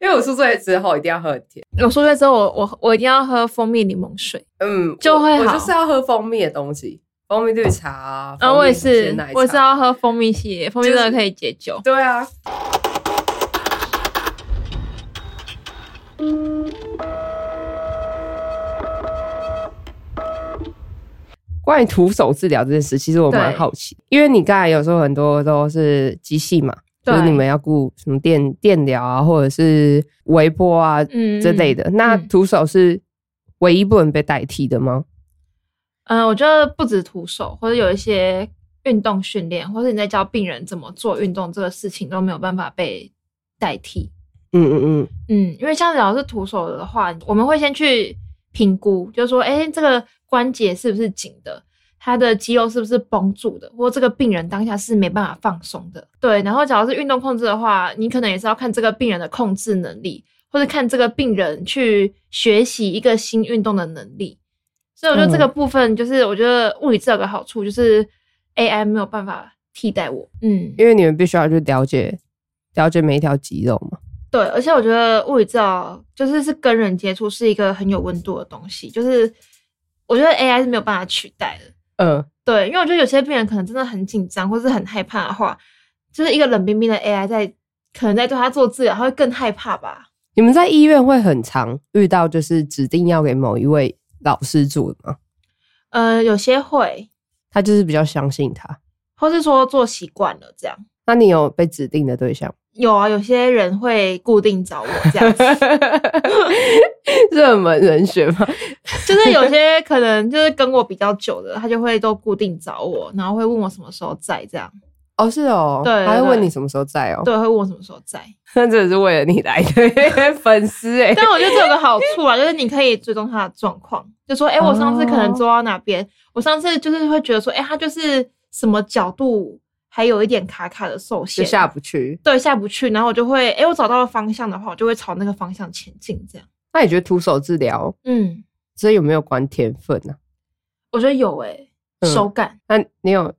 因为我宿醉之后一定要喝很甜。我宿醉之后，我我我一定要喝蜂蜜柠檬水，嗯，就会好我我就是要喝蜂蜜的东西，蜂蜜绿茶啊。我也是我也是要喝蜂蜜系列，蜂蜜真的可以解酒。对啊。关于徒手治疗这件事，其实我蛮好奇，因为你刚才有说很多都是机器嘛，就是你们要顾什么电电疗啊，或者是微波啊嗯之类的。那嗯徒手是唯一不能被代替的吗？嗯、我觉得不止徒手，或者有一些运动训练，或者你在教病人怎么做运动这个事情都没有办法被代替。嗯嗯嗯，嗯，因为像只要是徒手的话，我们会先去评估，就是说，哎、这个关节是不是紧的，它的肌肉是不是绷住的，或这个病人当下是没办法放松的。对，然后假如是运动控制的话，你可能也是要看这个病人的控制能力，或者看这个病人去学习一个新运动的能力。所以我觉得这个部分就是，我觉得物理治疗有个好处就是 AI 没有办法替代我。嗯，因为你们必须要去了解了解每一条肌肉嘛。对，而且我觉得物理治疗就是是跟人接触是一个很有温度的东西，就是我觉得 AI 是没有办法取代的。嗯，对，因为我觉得有些病人可能真的很紧张或是很害怕的话，就是一个冷冰冰的 AI 在可能在对他做治疗，他会更害怕吧。你们在医院会很常遇到，就是指定要给某一位老师做的吗？呃，有些会，他就是比较相信他。或是说做习惯了这样。那你有被指定的对象？有啊，有些人会固定找我这样子，热门人选吗？就是有些可能就是跟我比较久的，他就会都固定找我，然后会问我什么时候在这样。哦，是哦，对还会问你什么时候在哦。对，会问我什么时候在。那真的是为了你来的 粉丝哎。但我觉得这有个好处啊，就是你可以追踪他的状况，就说，哎、我上次可能坐到哪边，我上次就是会觉得说，哎、他就是什么角度还有一点卡卡的受就限，下不去。对下不去，然后我就会，哎、我找到了方向的话，我就会朝那个方向前进，这样。那你觉得徒手治疗嗯，这有没有关天分呢、我觉得有哎、嗯手感。那你有？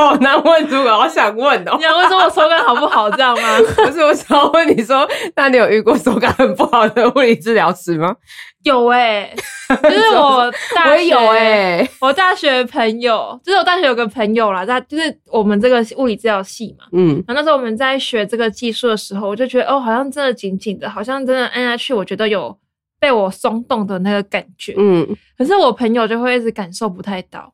好难问出口，好想问哦你。想问说我手感好不好，这样吗？不是，我想要问你说，那你有遇过手感很不好的物理治疗师吗？有哎、就是我 大学我有哎、我大学朋友，就是我大学有个朋友啦，他就是我们这个物理治疗系嘛。嗯，然后那时候我们在学这个技术的时候，我就觉得哦，好像真的紧紧的，好像真的按下去，我觉得有被我松动的那个感觉。嗯，可是我朋友就会一直感受不太到，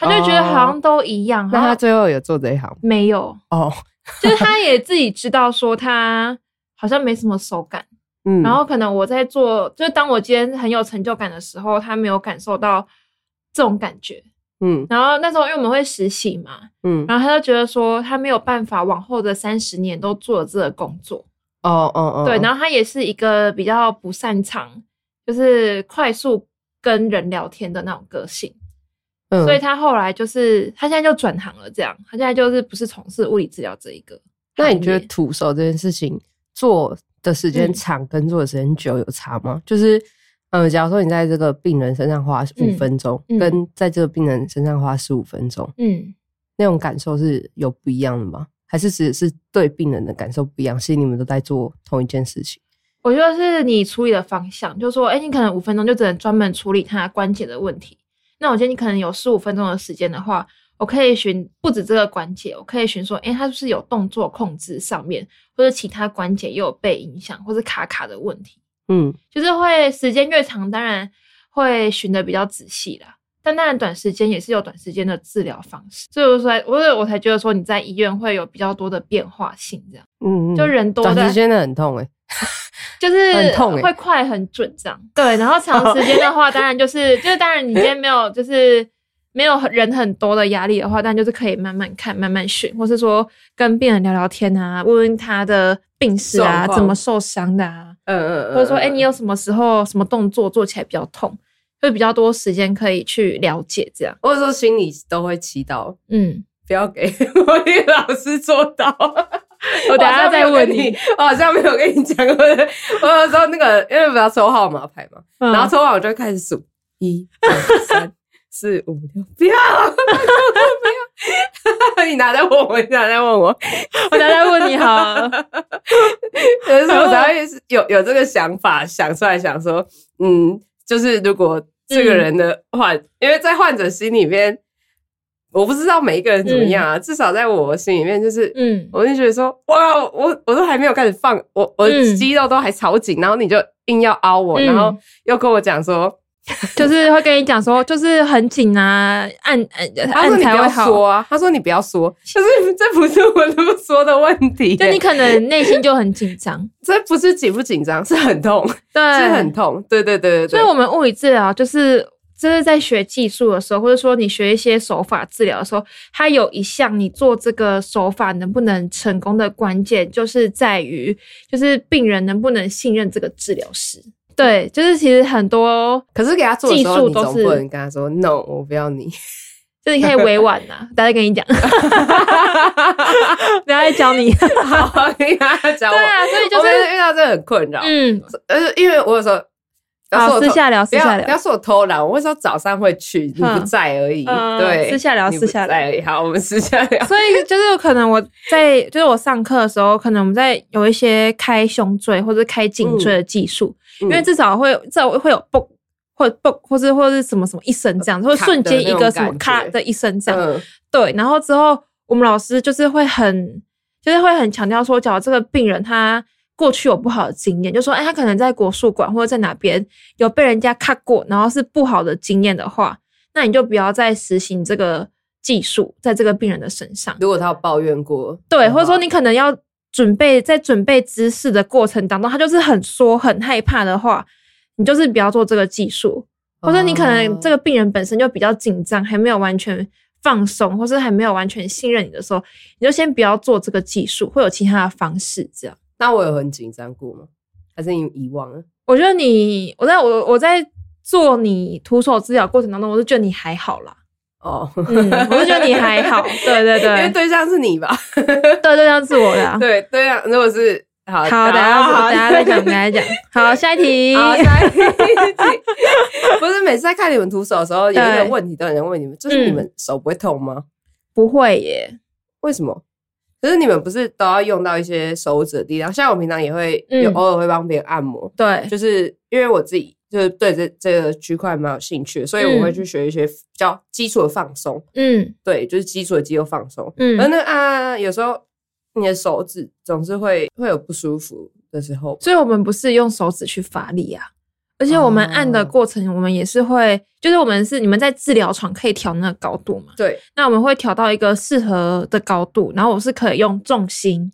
他就觉得好像都一样，那他最后有做这一行没有，哦，就是他也自己知道说他好像没什么手感。嗯，然后可能我在做，就是当我今天很有成就感的时候，他没有感受到这种感觉。嗯。然后那时候因为我们会实习嘛，嗯，然后他就觉得说他没有办法往后的三十年都做这个工作。哦哦哦，对，然后他也是一个比较不擅长，就是快速跟人聊天的那种个性，嗯所以他后来就是他现在就转行了，这样，他现在就是不是从事物理治疗这一个。那你觉得徒手这件事情做的时间嗯长跟做的时间久有差吗？就是，呃，假如说你在这个病人身上花五嗯分钟，嗯跟在这个病人身上花十五分钟，嗯，那种感受是有不一样的吗？还是只是对病人的感受不一样？其实你们都在做同一件事情。我觉得是你处理的方向，就是说，哎，你可能五分钟就只能专门处理他关节的问题。那我觉得你可能有十五分钟的时间的话，我可以寻不止这个关节，我可以寻说，哎，他是不是有动作控制上面，或者其他关节也有被影响，或者卡卡的问题。嗯就是会时间越长，当然会寻的比较仔细啦。但当然，短时间也是有短时间的治疗方式，所以我说，我我才觉得说你在医院会有比较多的变化性，这样。嗯，嗯。就人多的短时间的很痛哎、就是很痛欸会快很准这样。对，然后长时间的话，当然就是就是当然你今天没有就是没有人很多的压力的话，但就是可以慢慢看、慢慢选，或是说跟病人聊聊天啊，问问他的病史啊，怎么受伤的啊，嗯嗯或者说，哎、你有什么时候什么动作做起来比较痛，会比较多时间可以去了解这样。或者说心里都会祈祷，嗯，不要给 我的老师做到。我等下再问你。我好像没有跟你讲过。我有时候那个，因为不要抽号码牌嘛，嗯然后抽完我就会开始数一、二、三、四、五、六，不要，不要。你拿在问我，你拿在问我，我等一下再问你好了。有的时候有有这个想法想出来，想说，嗯，就是如果这个人的患，因为在患者心里面，我不知道每一个人怎么样啊，至少在我心里面，就是，嗯，我就觉得说，哇，我我都还没有开始放，我我肌肉都还超紧，然后你就硬要凹我，嗯。然后又跟我讲说，就是会跟你讲说，就是很紧啊，按按他说你不要。说啊，他说你不要说，可是这不是我这么说的问题，就你可能内心就很紧张，这不是紧不紧张，是很痛，对，是很痛，对对对对对，所以，我们物理治疗就是就是在学技术的时候，或者说你学一些手法治疗的时候，它有一项你做这个手法能不能成功的关键，就是在于就是病人能不能信任这个治疗师。对，就是其实很多可是给他做技术都是跟他说 “no”，我不要你。就是你可以委婉呐、大家跟你讲，不要再教你。好，你跟他讲我。对啊，所以就是遇到这个很困扰，嗯，呃，因为我有时候。好，私下聊，不私下聊，要不要说我偷懒，我会说早上会去，你不嗯在而已。嗯对，私下聊私下聊在而已。好，我们私下聊。所以就是有可能我在就是我上课的时候，可能我们在有一些开胸椎或者开颈椎的技术，因为嗯至少会这会有嘣或嘣或是或是什么什么一声这样，会咔瞬间一个什么咔的一声这样。嗯对，然后之后我们老师就是会很就是会很强调说，假如这个病人他。过去有不好的经验，就说，哎，他可能在国术馆或者在哪边有被人家看过，然后是不好的经验的话，那你就不要再实行这个技术在这个病人的身上。如果他有抱怨过，对，或者说你可能要准备在准备姿势的过程当中，他就是很缩很害怕的话，你就是不要做这个技术，或者你可能这个，个病人本身就比较紧张，还没有完全放松，或是还没有完全信任你的时候，你就先不要做这个技术，会有其他的方式这样。那我有很紧张过吗？还是你遗忘了？我觉得你，我在我我在做你徒手治疗过程当中，我就觉得你还好啦，哦，嗯，我就觉得你还好，对对对因为对，对象是你吧？对对，象是我的啊。对，对象如果是好，好，等下等下再讲，等下再讲。好，下一题。好，下一题。不是每次在看你们徒手的时候，有一个对问题都有人问你们，就是你嗯们手不会痛吗？不会耶，为什么？可是你们不是都要用到一些手指的力量？像我平常也会嗯有偶尔会帮别人按摩，对，就是因为我自己就是对这这个区块蛮有兴趣，所以我会去学一些比较基础的放松。嗯对，就是基础的肌肉放松。嗯而那个啊，有时候你的手指总是会会有不舒服的时候。所以我们不是用手指去发力啊，而且我们按的哦。过程，我们也是会，就是我们是你们在治疗床可以调那个高度嘛，对，那我们会调到一个适合的高度，然后我是可以用重心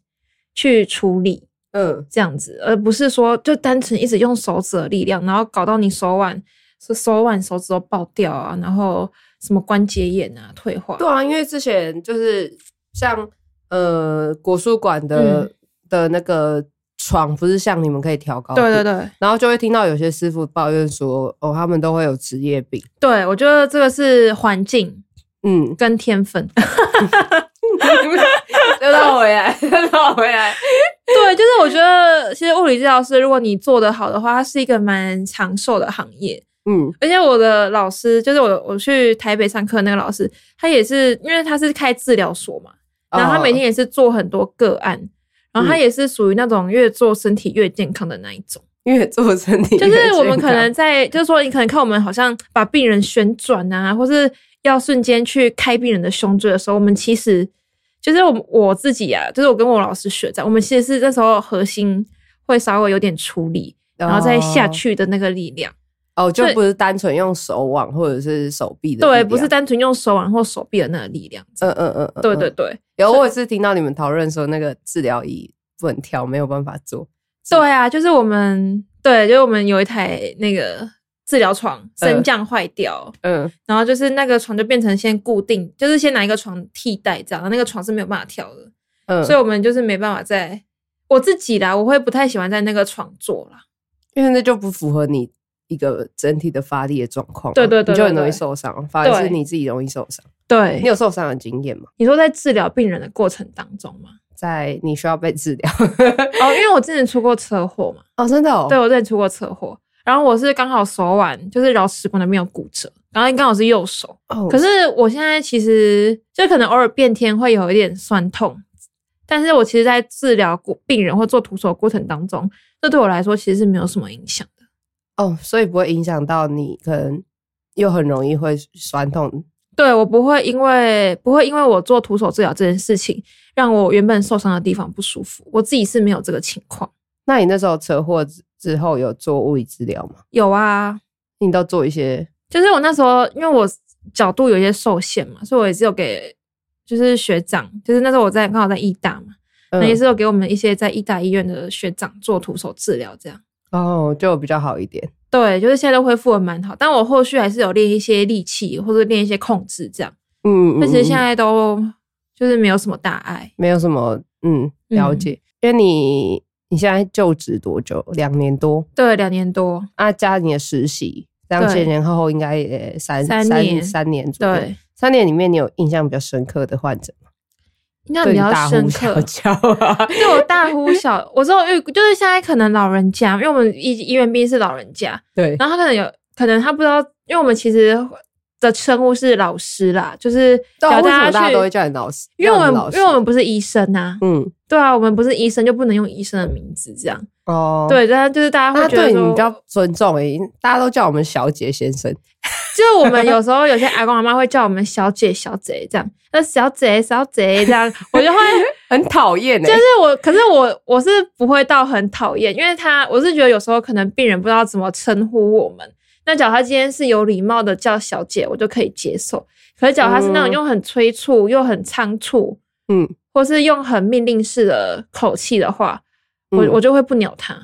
去处理嗯，这样子，而不是说就单纯一直用手指的力量，然后搞到你手腕是手腕手指都爆掉啊，然后什么关节炎啊退化，对啊，因为之前就是像呃国术馆的、嗯。的那个床，不是像你们可以调高度，对对对然后就会听到有些师傅抱怨说，哦，他们都会有职业病。对，我觉得这个是环境嗯，跟天分。又绕回来，又绕回来。对，就是我觉得，其实物理治疗师，如果你做得好的话，它是一个蛮长寿的行业。嗯而且我的老师，就是我我去台北上课那个老师，他也是因为他是开治疗所嘛，然后他每天也是做很多个案，然后他嗯也是属于那种越做身体越健康的那一种。越做身体就是我们可能在，就是说你可能看我们好像把病人旋转啊，或是要瞬间去开病人的胸椎的时候，我们其实就是我我自己啊，就是我跟我老师学在，我们其实是那时候核心会稍微有点出力，然后再下去的那个力量。哦，就不是单纯用手腕或者是手臂的力对，不是单纯用手腕或手臂的那个力量。嗯嗯嗯。对对对，有我也是听到你们讨论说那个治疗仪不能调，没有办法做。对啊，就是我们对，就是我们有一台那个治疗床升降坏掉，嗯然后就是那个床就变成先固定，就是先拿一个床替代这样，那个床是没有办法调的，嗯，所以我们就是没办法在我自己啦，我会不太喜欢在那个床做啦。因为那就不符合你一个整体的发力的状况啊，对对对你就很容易受伤，反而是你自己容易受伤。对你有受伤的经验吗？你说在治疗病人的过程当中吗？在你需要被治疗哦，因为我之前出过车祸嘛，哦，真的哦，对我之前出过车祸，然后我是刚好手腕就是桡尺骨那边有骨折，然后刚好是右手，哦，可是我现在其实就可能偶尔变天会有一点酸痛，但是我其实，在治疗过病人或做徒手过程当中，这对我来说其实是没有什么影响的。哦，所以不会影响到你，可能又很容易会酸痛。对我不会因为不会因为我做徒手治疗这件事情，让我原本受伤的地方不舒服。我自己是没有这个情况。那你那时候车祸之之后有做物理治疗吗？有啊，你都做一些，就是我那时候因为我角度有一些受限嘛，所以我也是有给就是学长，就是那时候我在刚好在医大嘛，那也嗯是有给我们一些在医大医院的学长做徒手治疗这样。哦，就比较好一点。对，就是现在都恢复的蛮好，但我后续还是有练一些力气或者练一些控制这样。嗯，但其实现嗯在都就是没有什么大碍。没有什么，嗯，了解。因为你你现在就职多久？两年多对，两年多。啊，加你的实习，这样前前后后应该也三三年三年左右。对，三年里面你有印象比较深刻的患者应该比较深刻。对我大呼小，我知道遇就是现在可能老人家，因为我们医医院毕竟是老人家，对，然后他可能有可能他不知道，因为我们其实的称呼是老师啦，就是大家都会叫你老师？因为我们因为我们不是医生呐、嗯对啊，我们不是医生就不能用医生的名字这样。哦，对，但就是大家那会觉得你比，较尊重诶，大家都叫我们小姐先生。就是我们有时候有些阿公阿妈会叫我们小姐小姐这样，那小姐小姐这样，我就会 很讨厌欸，就是我，可是我我是不会到很讨厌，因为他我是觉得有时候可能病人不知道怎么称呼我们。那假如他今天是有礼貌的叫小姐，我就可以接受。可是假如他是那种嗯用很催促又很仓促，嗯，或是用很命令式的口气的话，我嗯我就会不鸟他。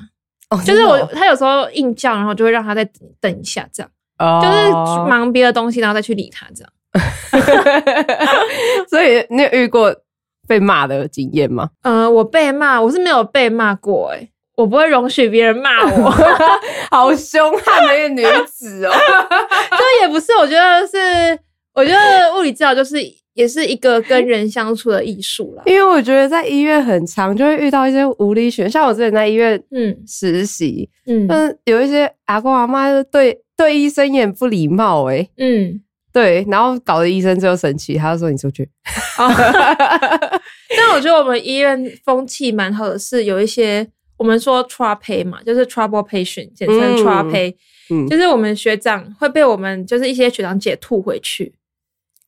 哦就是我真的哦他有时候硬叫，然后就会让他再等等一下，这样哦就是忙别的东西，然后再去理他这样。所以你有遇过被骂的经验吗？呃，我被骂，我是没有被骂过、欸，我不会容许别人骂我。好凶悍的一个女子哦！就也不是，我觉得是，我觉得物理治疗就是也是一个跟人相处的艺术啦。因为我觉得在医院很长就会遇到一些无理选，像我之前在医院嗯实习，嗯嗯，有一些阿公阿妈就对对医生也很不礼貌诶、嗯，对，然后搞得医生最后生气，他就说你出去。哦。但我觉得我们医院风气蛮好的，是有一些我们说 TRAPE 嘛，就是 trouble patient，简称嗯。TRAPE，、嗯。就是我们学长会被我们就是一些学长姐吐回去，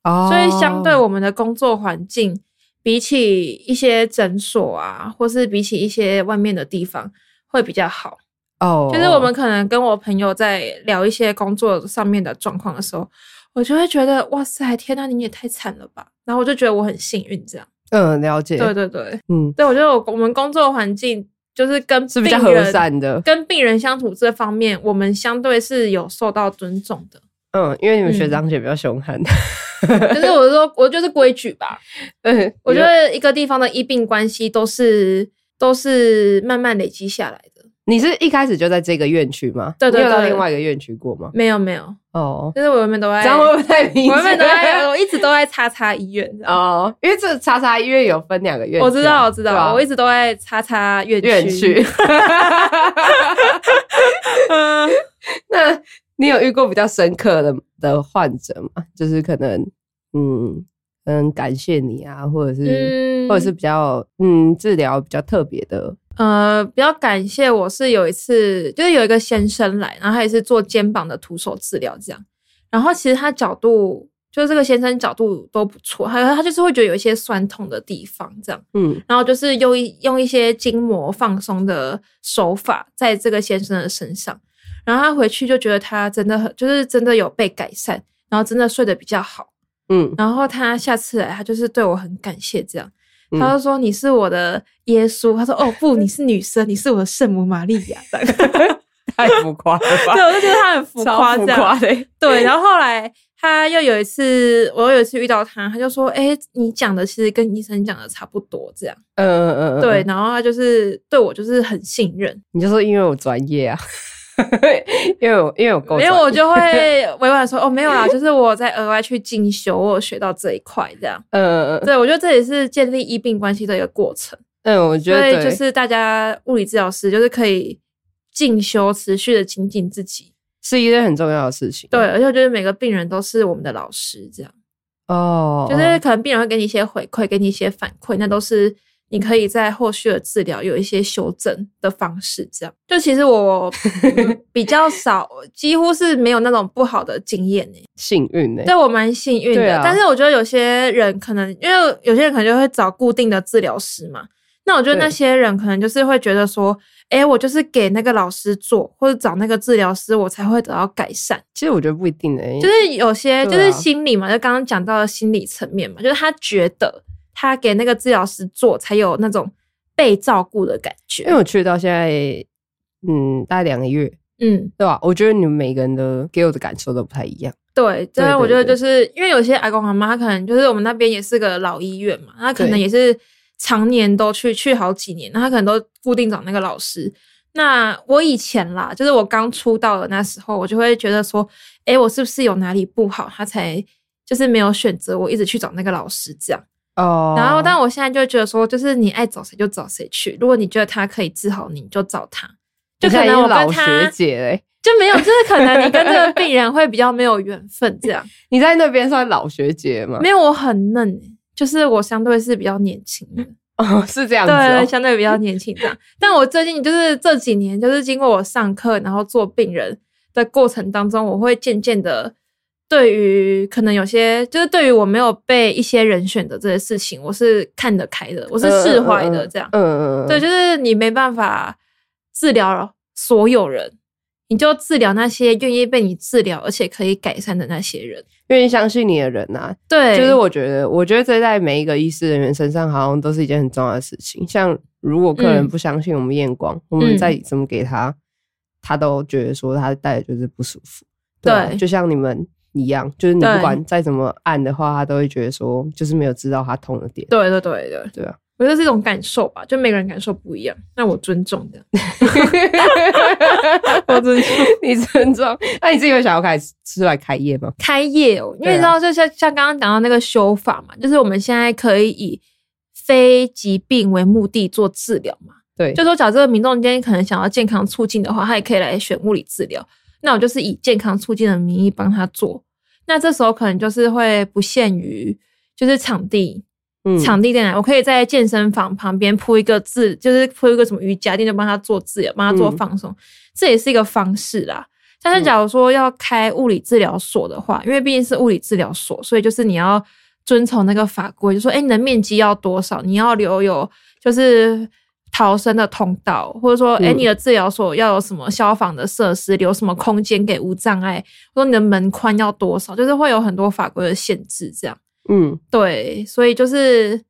哦。所以相对我们的工作环境，比起一些诊所啊，或是比起一些外面的地方会比较好。哦，就是我们可能跟我朋友在聊一些工作上面的状况的时候，我就会觉得哇塞，天呐，你也太惨了吧！然后我就觉得我很幸运，这样。嗯了解，对对对，嗯对我觉得我我们工作环境就是跟是比较和善的，跟病人相处这方面，我们相对是有受到尊重的。嗯，因为你们学嗯长姐比较凶悍，就是我说，我就是规矩吧。嗯，我觉得一个地方的医病关系都是都是慢慢累积下来的。你是一开始就在这个院区吗？对对你有到另外一个院区过吗？没有没有，哦，就是我原本都在，这样会不会太明显？我原本都在，我一直都在叉叉医院。哦，因为这叉叉医院有分两个院我知道，我知道，我一直都在叉叉院区。院区。嗯，那你有遇过比较深刻的的患者吗？就是可能，嗯嗯，感谢你啊，或者是、嗯或者是比较嗯治疗比较特别的，呃，比较感谢我是有一次，就是有一个先生来，然后他也是做肩膀的徒手治疗这样，然后其实他角度，就是这个先生角度都不错，还有他就是会觉得有一些酸痛的地方这样，嗯。然后就是用一用一些筋膜放松的手法在这个先生的身上，然后他回去就觉得他真的很，就是真的有被改善，然后真的睡得比较好。嗯。然后他下次来，他就是对我很感谢，这样，嗯。他就说你是我的耶稣，他说哦 不，你是女生，你是我的圣母玛利亚，太浮夸了吧？对，我就觉得他很浮夸这样，夸的，对，然后后来他又有一次，我有一次遇到他，他就说，哎，你讲的其实跟医生讲的差不多，这样，嗯嗯嗯，嗯。对，，然后他就是对我就是很信任，你就说因为我专业啊，因为我因为我够，因为我就会 委婉地说，哦没有啦，就是我在额外去进修，我有学到这一块，这样，嗯对我觉得这也是建立医病关系的一个过程。嗯，我觉得就是大家物理治疗师就是可以进修，持续的精进自己。是一件很重要的事情，对，而且我觉得每个病人都是我们的老师，这样。哦，就是可能病人会给你一些回馈，给你一些反馈，那都是你可以在后续的治疗有一些修正的方式。这样，就其实我嗯比较少，几乎是没有那种不好的经验呢。幸运呢、对我蛮幸运的，啊但是我觉得有些人可能，因为有些人可能就会找固定的治疗师嘛。那我觉得那些人可能就是会觉得说，哎，我就是给那个老师做，或者找那个治疗师，我才会得到改善。其实我觉得不一定诶、就是有些就是心理嘛，就刚刚讲到的心理层面嘛，就是他觉得他给那个治疗师做，才有那种被照顾的感觉因为。我去到现在，嗯，大概两个月，嗯，对吧？我觉得你们每个人的给我的感受都不太一样。对，这对我觉得就是因为有些阿公阿妈，他可能就是我们那边也是个老医院嘛，他可能也是常年都去去好几年，那他可能都固定找那个老师。那我以前啦，就是我刚出道的那时候，我就会觉得说，诶，我是不是有哪里不好，他才就是没有选择我一直去找那个老师这样。哦然后，但我现在就觉得说，就是你爱找谁就找谁去，如果你觉得他可以治好你，你就找他。就可能我跟老学他姐嘞，就没有，就是可能你跟这个病人会比较没有缘分这样。你在那边算老学姐吗？没有，我很嫩欸，就是我相对是比较年轻的，哦，是这样子。相对比较年轻这样。但我最近就是这几年，就是经过我上课，然后做病人的过程当中，我会渐渐的对于可能有些，就是对于我没有被一些人选的这些事情，我是看得开的，我是释怀的这样。嗯嗯嗯，对，就是你没办法治疗所有人，你就治疗那些愿意被你治疗而且可以改善的那些人。愿意相信你的人啊，对，就是我觉得，我觉得这在每一个医师人员身上，好像都是一件很重要的事情。像如果客人嗯不相信我们验光，我们再怎么给他，他都觉得说他戴的就是不舒服。啊对就像你们一样，就是你不管再怎么按的话，他都会觉得说，就是没有知道他痛的点。对对对对，对啊，我觉得是一种感受吧，就每个人感受不一样，那我尊重的。我尊重你尊重。那你自己会想要开始出来开业吗？开业哦，因为你知道，就像像刚刚讲到那个修法嘛，就是我们现在可以以非疾病为目的做治疗嘛。对，就说，假设这个民众今天可能想要健康促进的话，他也可以来选物理治疗。那我就是以健康促进的名义帮他做。那这时候可能就是会不限于就是场地，嗯场地在哪？我可以在健身房旁边铺一个字，就是铺一个什么瑜伽垫，就帮他做治疗，帮他做嗯放松，这也是一个方式啦。但是假如说要开物理治疗所的话，因为毕竟是物理治疗所，所以就是你要遵从那个法规，就说，哎、你的面积要多少？你要留有就是逃生的通道，或者说，哎、嗯你的治疗所要有什么消防的设施，留什么空间给无障碍，或者你的门宽要多少，就是会有很多法规的限制，这样。嗯，对，所以就是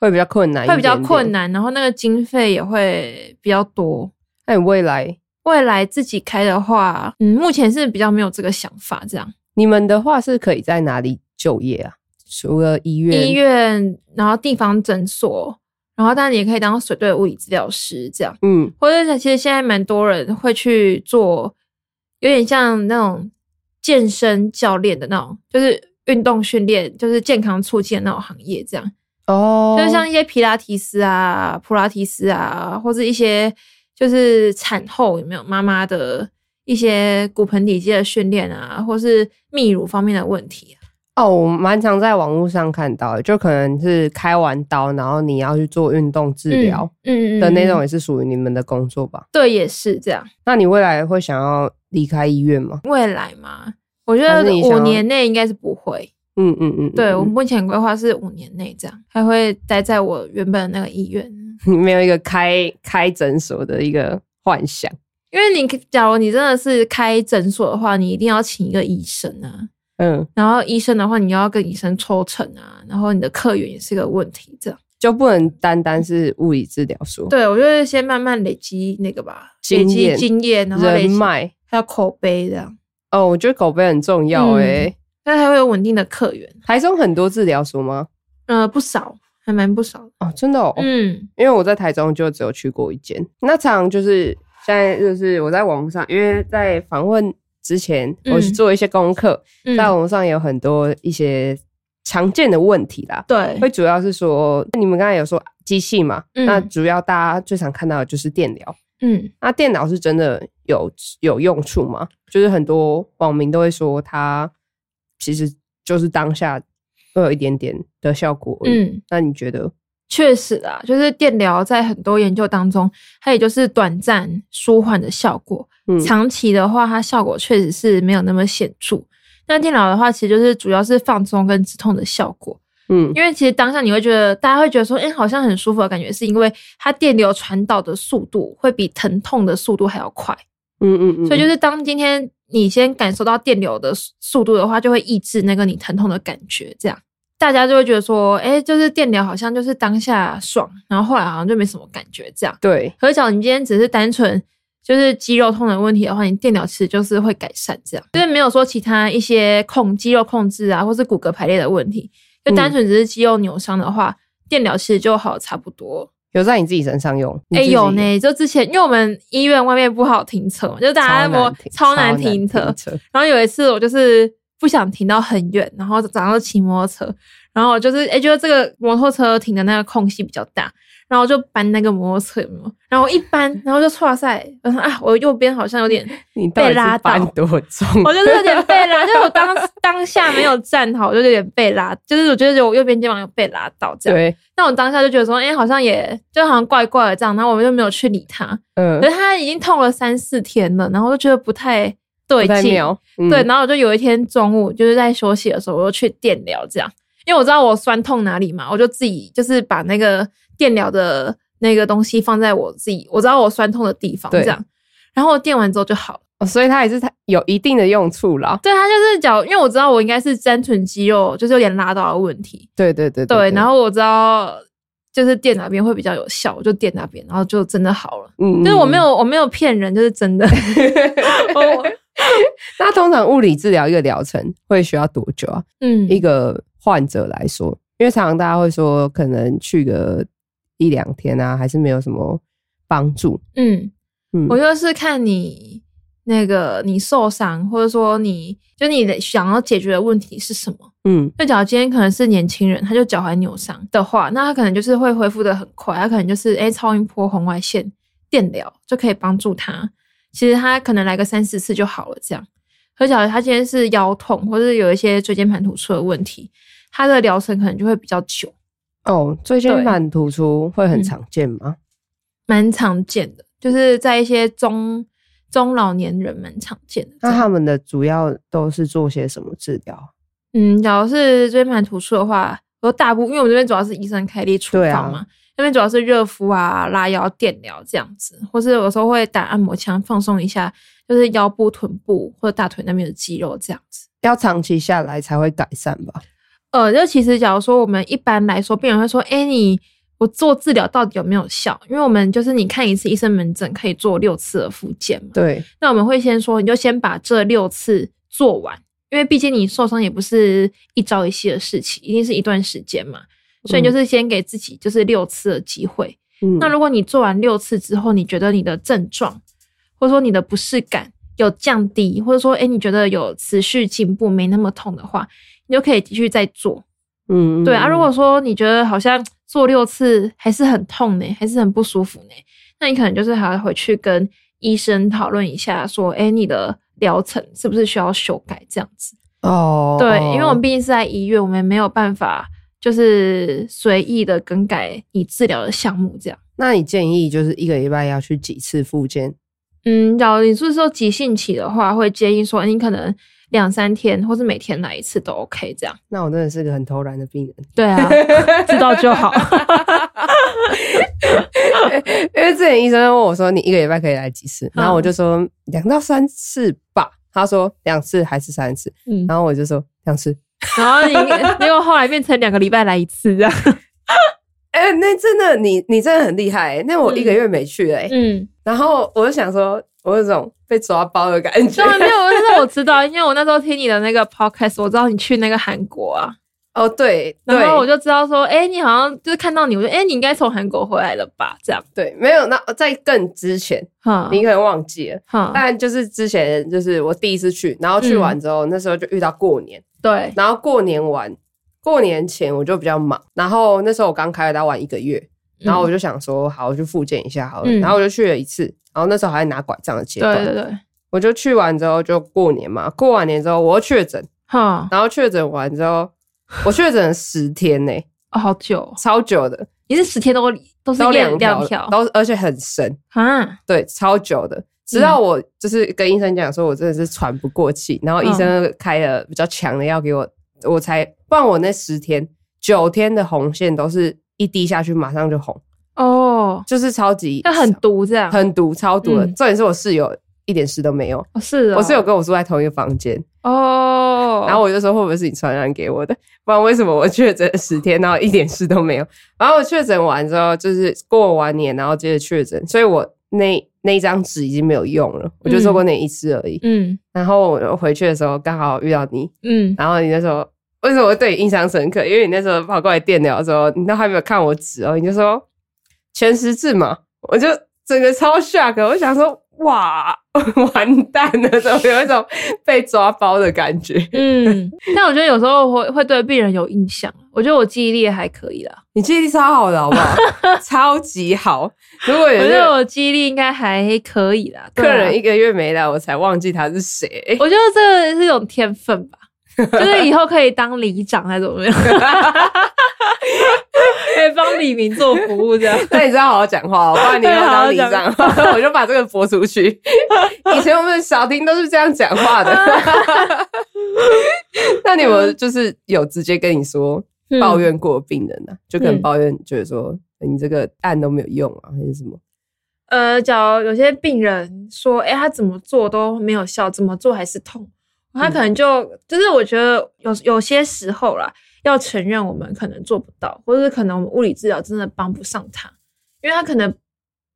会比较困难，会比较困难。难，然后那个经费也会比较多。那你未来未来自己开的话，嗯，目前是比较没有这个想法。这样，你们的话是可以在哪里就业啊？除了医院，医院，然后地方诊所，然后当然也可以当水队物理治疗师这样，嗯，或者是其实现在蛮多人会去做，有点像那种健身教练的那种，就是运动训练，就是健康促进的那种行业这样。哦，就是像一些皮拉提斯啊、普拉提斯啊，或者一些就是产后有没有妈妈的一些骨盆底肌的训练啊，或是泌乳方面的问题啊。哦，我蛮常在网络上看到的，就可能是开完刀，然后你要去做运动治疗嗯嗯的那种，嗯也是属于你们的工作吧？对，也是这样。那你未来会想要离开医院吗？未来嘛，我觉得五年内应该是不会。嗯嗯嗯，对嗯我目前规划是五年内这样，还会待在我原本的那个医院。你没有一个开开诊所的一个幻想。因为你假如你真的是开诊所的话，你一定要请一个医生啊。嗯，然后医生的话，你要跟医生抽成啊，然后你的客源也是个问题，这样。就不能单单是物理治疗所，对，我觉得先慢慢累积那个吧，累积经验，然后人脉。还有口碑这样，哦，我觉得口碑很重要嗯诶、但还会有稳定的客源，台中很多治疗所吗？呃，不少，还蛮不少的。哦，真的哦，嗯因为我在台中就只有去过一间。那常常就是现在就是我在网上，因为在访问之前，嗯我去做一些功课，嗯，在网络上有很多一些常见的问题啦。对，会主要是说，你们刚才有说机器嘛？嗯那主要大家最常看到的就是电疗。嗯那电脑是真的有有用处吗？就是很多网民都会说，它其实就是当下会有一点点的效果。嗯，那你觉得确实啊，就是电疗在很多研究当中，它也就是短暂舒缓的效果，嗯。长期的话，它效果确实是没有那么显著。那电疗的话，其实就是主要是放松跟止痛的效果，嗯。因为其实当下你会觉得，大家会觉得说，哎、好像很舒服的感觉，是因为它电流传导的速度会比疼痛的速度还要快。嗯嗯嗯，所以就是当今天你先感受到电流的速速度的话，就会抑制那个你疼痛的感觉，这样大家就会觉得说，哎、就是电疗好像就是当下爽，然后后来好像就没什么感觉这样。对，可是假如你今天只是单纯就是肌肉痛的问题的话，你电疗其实就是会改善这样，就是没有说其他一些控肌肉控制啊，或是骨骼排列的问题，就单纯只是肌肉扭伤的话，电疗其实就好差不多。有在你自己身上用？你哎、自己有呢，就之前因为我们医院外面不好停车嘛，就大家摩超难停车。车，然后有一次我就是不想停到很远，然后早上就骑摩托车，然后就是哎、觉得这个摩托车停的那个空隙比较大，然后就搬那个摩托车有没有，然后一搬，然后就哇塞，我说啊，我右边好像有点，你被拉到。是搬多重？我就是有点被拉，就是我当当下没有站好，我就有点被拉，就是我觉得我右边肩膀有被拉到这样。对，那我当下就觉得说，哎、好像也就好像怪怪的这样，然后我就没有去理他，嗯。可，是他已经痛了三四天了，然后我就觉得不太对劲，不太妙。嗯对，，然后我就有一天中午就是在休息的时候，我就去电疗这样，因为我知道我酸痛哪里嘛，我就自己就是把那个电疗的那个东西放在我自己我知道我酸痛的地方对这样，然后我电完之后就好了。哦所以它也是它有一定的用处啦。对，它就是脚，因为我知道我应该是单纯肌肉就是有点拉到的问题，对对对对，然后我知道就是电哪边会比较有效，我就电那边，然后就真的好了。嗯就是我没，有我没有骗人，就是真的。那通常物理治疗一个疗程会需要多久啊？嗯，一个患者来说，因为常常大家会说，可能去个一两天啊，还是没有什么帮助。嗯，嗯，我就是看你那个你受伤，或者说你就你的想要解决的问题是什么。嗯就假如今天可能是年轻人，他就脚踝扭伤的话，那他可能就是会恢复的很快，他可能就是哎、超音波红外线电疗就可以帮助他。其实他可能来个三四次就好了，这样。可假如他今天是腰痛，或者有一些椎间盘突出的问题，他的疗程可能就会比较久，哦，椎间对盘突出会很嗯常见吗？蛮常见的，就是在一些中中老年人蛮常见的。那他们的主要都是做些什么治疗？嗯，假如是椎间盘突出的话，我大部因为我们这边主要是医生开立处方嘛，那边主要是热敷啊、拉腰、电疗这样子，或是有时候会打按摩枪放松一下，就是腰部、臀部或者大腿那边的肌肉这样子。要长期下来才会改善吧？呃，就其实假如说我们一般来说，病人会说，哎、你我做治疗到底有没有效？因为我们就是你看一次医生门诊可以做六次的复健嘛，对，那我们会先说，你就先把这六次做完，因为毕竟你受伤也不是一朝一夕的事情，一定是一段时间嘛，所以你就是先给自己就是六次的机会。嗯，那如果你做完六次之后，你觉得你的症状或者说你的不适感有降低，或者说哎你觉得有持续进步，没那么痛的话，你就可以继续再做。嗯，对啊，嗯如果说你觉得好像做六次还是很痛呢，还是很不舒服呢，那你可能就是还要回去跟医生讨论一下，说，哎，你的疗程是不是需要修改这样子？哦，对，哦因为我们毕竟是在医院，我们没有办法就是随意的更改你治疗的项目这样。那你建议就是一个礼拜要去几次复健？嗯，假如你是说急性期的话，会建议说，你可能两三天，或是每天来一次都 OK 这样。那我真的是个很偷懒的病人，对啊，知道就好。因为之前医生问我说你一个礼拜可以来几次，然后嗯我就说两到三次吧，他说两次还是三次，嗯，然后我就说两次，然后你结果后来变成两个礼拜来一次这样。哎、那真的你你真的很厉害、欸，那我一个月没去哎、嗯，然后我就想说，我有种被抓包的感觉。没有，但是我知道，因为我那时候听你的那个 podcast，我知道你去那个韩国啊，哦，对对然后我就知道说，哎、你好像就是看到你，我说哎、你应该从韩国回来了吧？这样，对，没有那在更之前，哈你可能忘记了。哈，但就是之前就是我第一次去，然后去完之后，那时候就遇到过年，对，然后过年完，过年前我就比较忙，然后那时候我刚开了刀完一个月，然后我就想说，好，我去复健一下好了，嗯。然后我就去了一次，然后那时候还在拿拐杖的阶段，对对对，我就去完之后就过年嘛，过完年之后我又确诊，哈，然后确诊完之后，我确诊了十天呢、哦，好久哦，超久的，也是十天都都是两两条都而且很深，啊？对，超久的。直到我就是跟医生讲说，我真的是喘不过气，然后医生开了比较强的药给我，我才不然我那十天九天的红线都是一滴下去马上就红，哦，就是超级那很毒这样。很毒，超毒的。嗯重点是我室友一点事都没有，哦是哦，我室友跟我住在同一个房间，哦，然后我就说会不会是你传染给我的？不然为什么我确诊十天，然后一点事都没有？然后我确诊完之后，就是过完年，然后接着确诊，所以我那那一张纸已经没有用了，我就做过那一次而已。嗯然后我回去的时候刚好遇到你，嗯，然后你那时候为什么我对你印象深刻？因为你那时候跑过来电聊的时候，你都还没有看我纸哦，你就说全十字嘛，我就整个超 shock，我想说哇，完蛋了，怎么有一种被抓包的感觉？嗯，但我觉得有时候会会对病人有印象。我觉得我记忆力还可以啦，你记忆力超好的好不好？超级好。如果有我觉得我记忆力应该还可以啦。客人一个月没来，我才忘记他是谁。我觉得这个是一种天分吧，就是以后可以当里长还是怎么样，可 以帮李明做服务这样。那你知道好好讲话哦，不然你要当里长，我就把这个播出去。以前我们小婷都是这样讲话的。那你有就是有直接跟你说抱怨过病人呢、啊？就可能抱怨，觉得说你这个案都没有用啊，还是什么？呃，假如有些病人说，哎、他怎么做都没有效，怎么做还是痛，他可能就、就是我觉得有有些时候啦，要承认我们可能做不到，或者是可能我们物理治疗真的帮不上他，因为他可能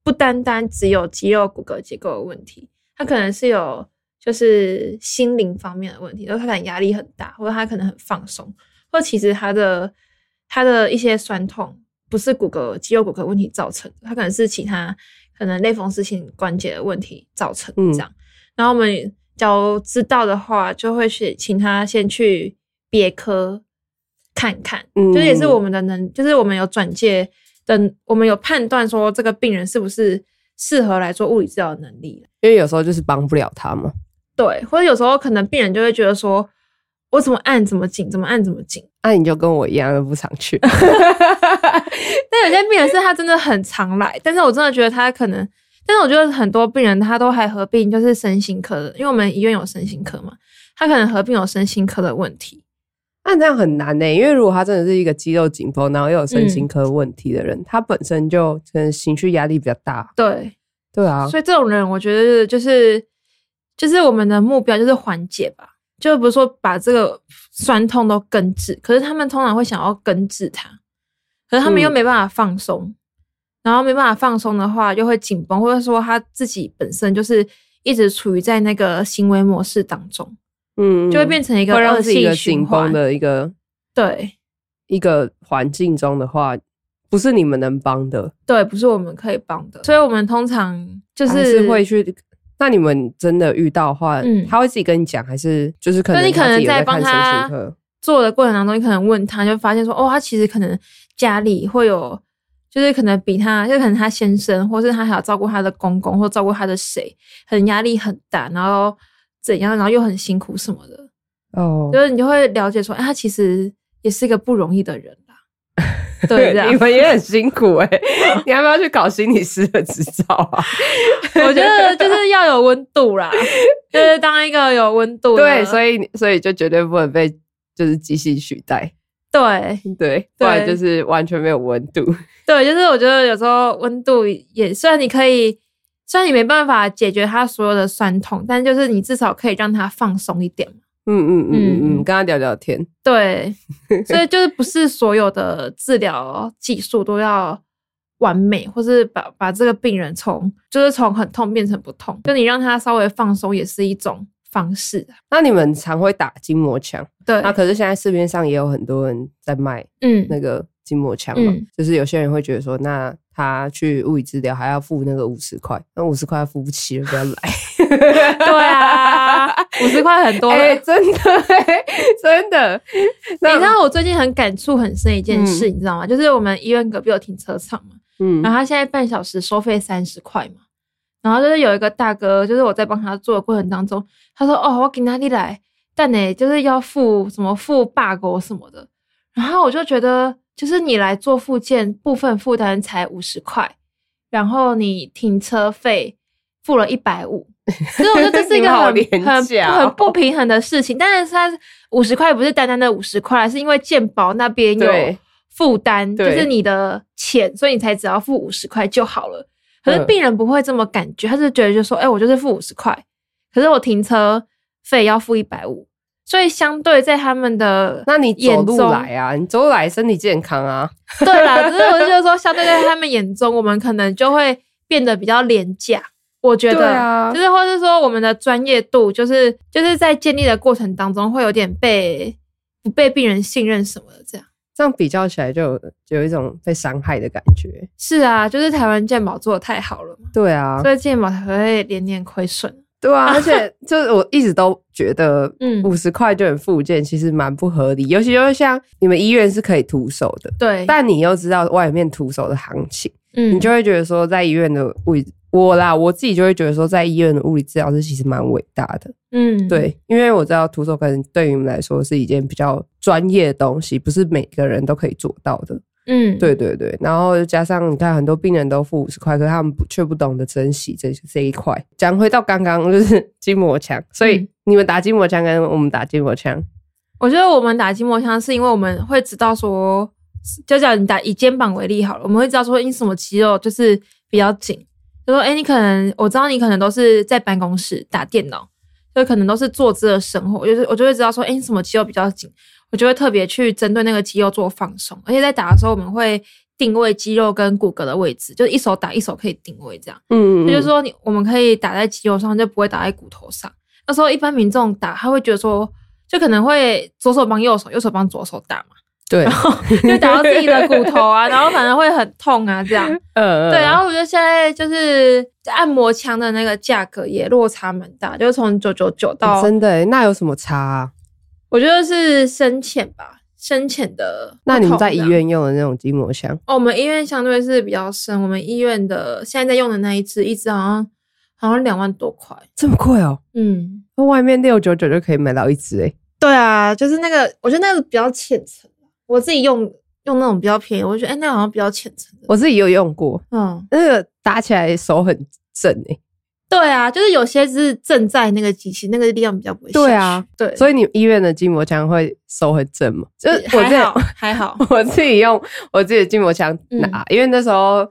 不单单只有肌肉骨骼结构的问题，他可能是有就是心灵方面的问题，就是他可能压力很大，或者他可能很放松，或者其实他的他的一些酸痛不是骨骼肌肉骨骼问题造成的，他可能是其他可能类风湿性关节的问题造成的这样。然后我们假如知道的话，就会去请他先去别科看看，嗯就是也是我们的能，就是我们有转介的，我们有判断说这个病人是不是适合来做物理治疗的能力。因为有时候就是帮不了他嘛。对，或者有时候可能病人就会觉得说，我怎么按怎么紧，怎么按怎么紧。那、你就跟我一样，都不常去。但有些病人是他真的很常来，但是我真的觉得他可能，但是我觉得很多病人他都还合并就是身心科的，因为我们医院有身心科嘛，他可能合并有身心科的问题。那这样很难呢、因为如果他真的是一个肌肉紧绷，然后又有身心科问题的人，他本身就可能情绪压力比较大。对，对啊，所以这种人，我觉得就是就是我们的目标就是缓解吧，就不是说把这个酸痛都根治，可是他们通常会想要根治它，可是他们又嗯。没办法放松，然后没办法放松的话，又会紧绷，或者说他自己本身就是一直处于在那个行为模式当中，嗯，就会变成一个会让自己一个紧绷。的一个对一个环境中的话，不是你们能帮的，对，不是我们可以帮的，所以我们通常就是是会去。那你们真的遇到的话，嗯他会自己跟你讲，还是就是可能那你可能在帮他？做的过程当中，你可能问他，就发现说，哦，他其实可能家里会有，就是可能比他，就可能他先生，或是他还要照顾他的公公，或照顾他的谁，很压力很大，然后怎样，然后又很辛苦什么的，哦，就是你就会了解说，哎，他其实也是一个不容易的人啦。对，你们也很辛苦哎、你要不要去考心理师的执照啊？我觉得就是要有温度啦，就是当一个有温度的，对，所以所以就绝对不能被就是机器取代，对对，不然就是完全没有温度。对，就是我觉得有时候温度也虽然你可以，虽然你没办法解决他所有的酸痛，但就是你至少可以让他放松一点嘛。嗯嗯嗯嗯跟他聊聊天，对，所以就是不是所有的治疗技术都要完美，或是把把这个病人从就是从很痛变成不痛，就你让他稍微放松也是一种方式啊。那你们常会打筋膜枪，对，那可是现在市面上也有很多人在卖嗯。那个筋膜枪嘛，嗯就是有些人会觉得说，那他去物理治疗还要付那个五十块，那五十块付不起了，不要来。对啊，五十块很多真的、欸，真的。你知道我最近很感触很深一件事，嗯你知道吗？就是我们医院隔壁有停车场嘛，嗯然后他现在半小时收费三十块嘛，然后就是有一个大哥，就是我在帮他做的过程当中，他说：“哦，我给哪里来？但呢，就是要付什么付罢狗什么的。”然后我就觉得就是你来做复健，部分负担才五十块，然后你停车费付了一百五，所以我觉得这是一个 很很很不平衡的事情。但是它五十块不是单单的五十块，是因为健保那边有负担，就是你的钱，所以你才只要付五十块就好了。可是嗯病人不会这么感觉，他是觉得就说，哎、我就是付五十块，可是我停车费要付一百五，所以相对在他们的那你走路来啊，你走路来身体健康啊。对啦，只是我就是说，相对在他们眼中，我们可能就会变得比较廉价。我觉对得，啊就是或是说我们的专业度，就是就是在建立的过程当中，会有点被不被病人信任什么的这样。这样比较起来就有就有一种被伤害的感觉。是啊，就是台湾健保做的太好了嘛，对啊，所以健保才会连年亏损。对啊，而且 就是我一直都觉得，嗯五十块就很复健，其实蛮不合理。尤其就是像你们医院是可以徒手的，对，但你又知道外面徒手的行情，嗯你就会觉得说，在医院的物理，我啦，我自己就会觉得说，在医院的物理治疗师其实蛮伟大的。嗯，对，因为我知道徒手可能对于你们来说是一件比较专业的东西，不是每个人都可以做到的。嗯，对对对，然后加上你看，很多病人都付五十块，可是他们不却不懂得珍惜这这一块。讲回到刚刚就是 筋膜枪，所以嗯。你们打筋膜枪跟我们打筋膜枪，我觉得我们打筋膜枪是因为我们会知道说，就讲你打以肩膀为例好了，我们会知道说你什么肌肉就是比较紧，就说哎、诶你可能我知道你可能都是在办公室打电脑，就可能都是坐姿的生活，就是我就会知道说，哎、你什么肌肉比较紧，我就会特别去针对那个肌肉做放松，而且在打的时候我们会定位肌肉跟骨骼的位置，就是一手打一手可以定位这样。嗯，嗯就是说你我们可以打在肌肉上，就不会打在骨头上。那时候一般民众打，他会觉得说，就可能会左手帮右手，右手帮左手打嘛，对，就打到自己的骨头啊，然后反而会很痛啊，这样。呃，对，然后我觉得现在就是按摩枪的那个价格也落差蛮大，就是从九九九到，真的耶，那有什么差啊？我觉得是深浅吧，深浅的。那你们在医？院用的那种筋膜枪，哦，我们医院相对是比较深，我们医院的现在在用的那一支，一支好像好像两万多块。这么贵哦？嗯，那外面六九九就可以买到一支哎。对啊，就是那个，我觉得那个比较浅层。我自己用用那种比较便宜，我就觉得哎、那好像比较浅层的。我自己有用过，嗯，那个打起来手很正哎。对啊，就是有些是正在那个机器，那个力量比较不会。对啊，对，所以你医院的筋膜枪会手很正吗？就是还好还好。我 自己用我自己的筋膜枪拿，因为那时候，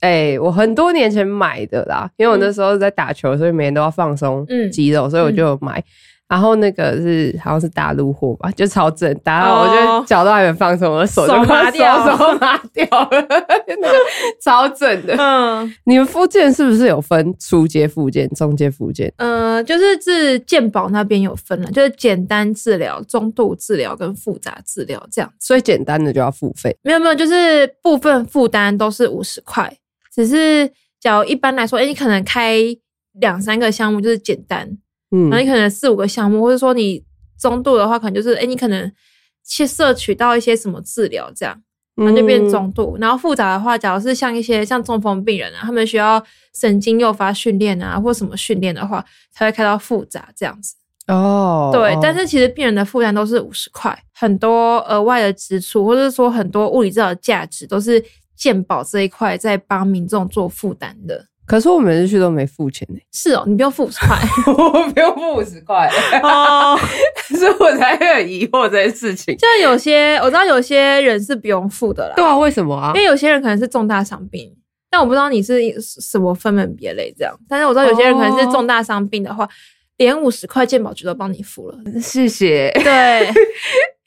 哎、我很多年前买的啦，因为我那时候在打球，所以每天都要放松嗯肌肉，所以我就有买。然后那个是好像是大陆货吧，就超正，打到我觉哦得脚都还没放松，我的手就手麻掉手 手麻掉了，超正的。嗯你们附件是不是有分初阶附件、中阶附件？呃，就是自健保那边有分了，就是简单治疗、中度治疗跟复杂治疗这样。所以简单的就要付费，没有没有，就是部分负担都是五十块，只是假如一般来说，哎、你可能开两三个项目就是简单，嗯然后你可能四五个项目，或者说你中度的话，可能就是哎、诶你可能去摄取到一些什么治疗这样，然后就变嗯中度。然后复杂的话，假如是像一些像中风病人啊，他们需要神经诱发训练啊，或什么训练的话，才会开到复杂这样子。哦，对，哦但是其实病人的负担都是五十块，很多额外的支出，或者是说很多物理治疗价值，都是健保这一块在帮民众做负担的。可是我每次去都没付钱呢、是哦，你不用付五十块 我不用付五十块，哦。所以我才会很疑惑这件事情。就有些我知道有些人是不用付的啦，对啊，为什么啊因？为有些人可能是重大伤病，但我不知道你是什么分门别类这样。但是我知道有些人可能是重大伤病的话，连五十块健保局都帮你付了。谢谢。对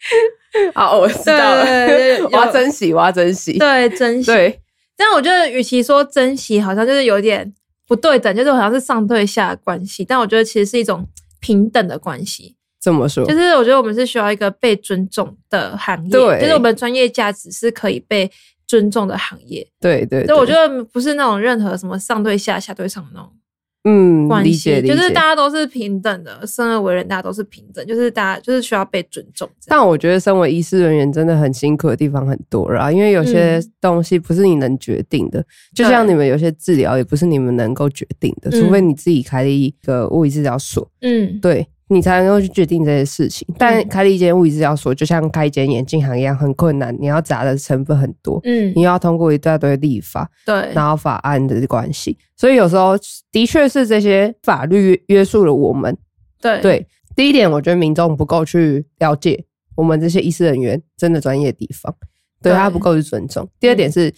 好，我知道了，对对对我要珍惜，我要珍惜。对，珍惜。对，但我觉得，与其说珍惜，好像就是有点不对等，就是好像是上对下的关系。但我觉得其实是一种平等的关系，怎么说就，是我觉得我们是需要一个被尊重的行业，对就是我们专业价值是可以被尊重的行业。对对所以我觉得，得不是那种任何什么上对下、下对上的那种嗯，关系，理解就是大。家都是平等的，生而为人，大家都是平等，就是大家就是需要被尊重。但我觉得身为医师人员真的很辛苦的地方很多啦，因为有些嗯东西不是你能决定的，就像你们有些治疗也不是你们能够决定的，嗯除非你自己开了一个物理治疗所。嗯，对，你才能够去决定这些事情。但嗯开了一间物理治疗所，就像开一间眼镜行一样，很困难。你要砸的成分很多，嗯你，要通过一大堆立法，对，然后法案的关系，所以有时候的确是这些法律约束了我们。对，对，第一点，我觉得民众不够去了解我们这些医师人员真的专业的地方，对对他不够去尊重。第二点是，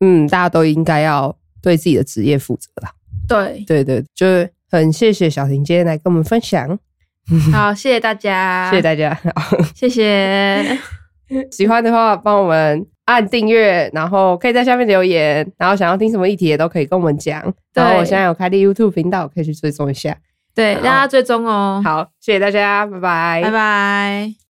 嗯，大家都应该要对自己的职业负责啦。对，对对，就是很谢谢小婷今天来跟我们分享，好，谢谢大家，谢谢大家。谢谢，喜欢的话，帮我们按订阅，然后可以在下面留言，然后想要听什么议题也都可以跟我们讲。然后我现在有开立 YouTube 频道，可以去追踪一下。对，大家追踪哦，好，谢谢大家，拜拜，拜拜。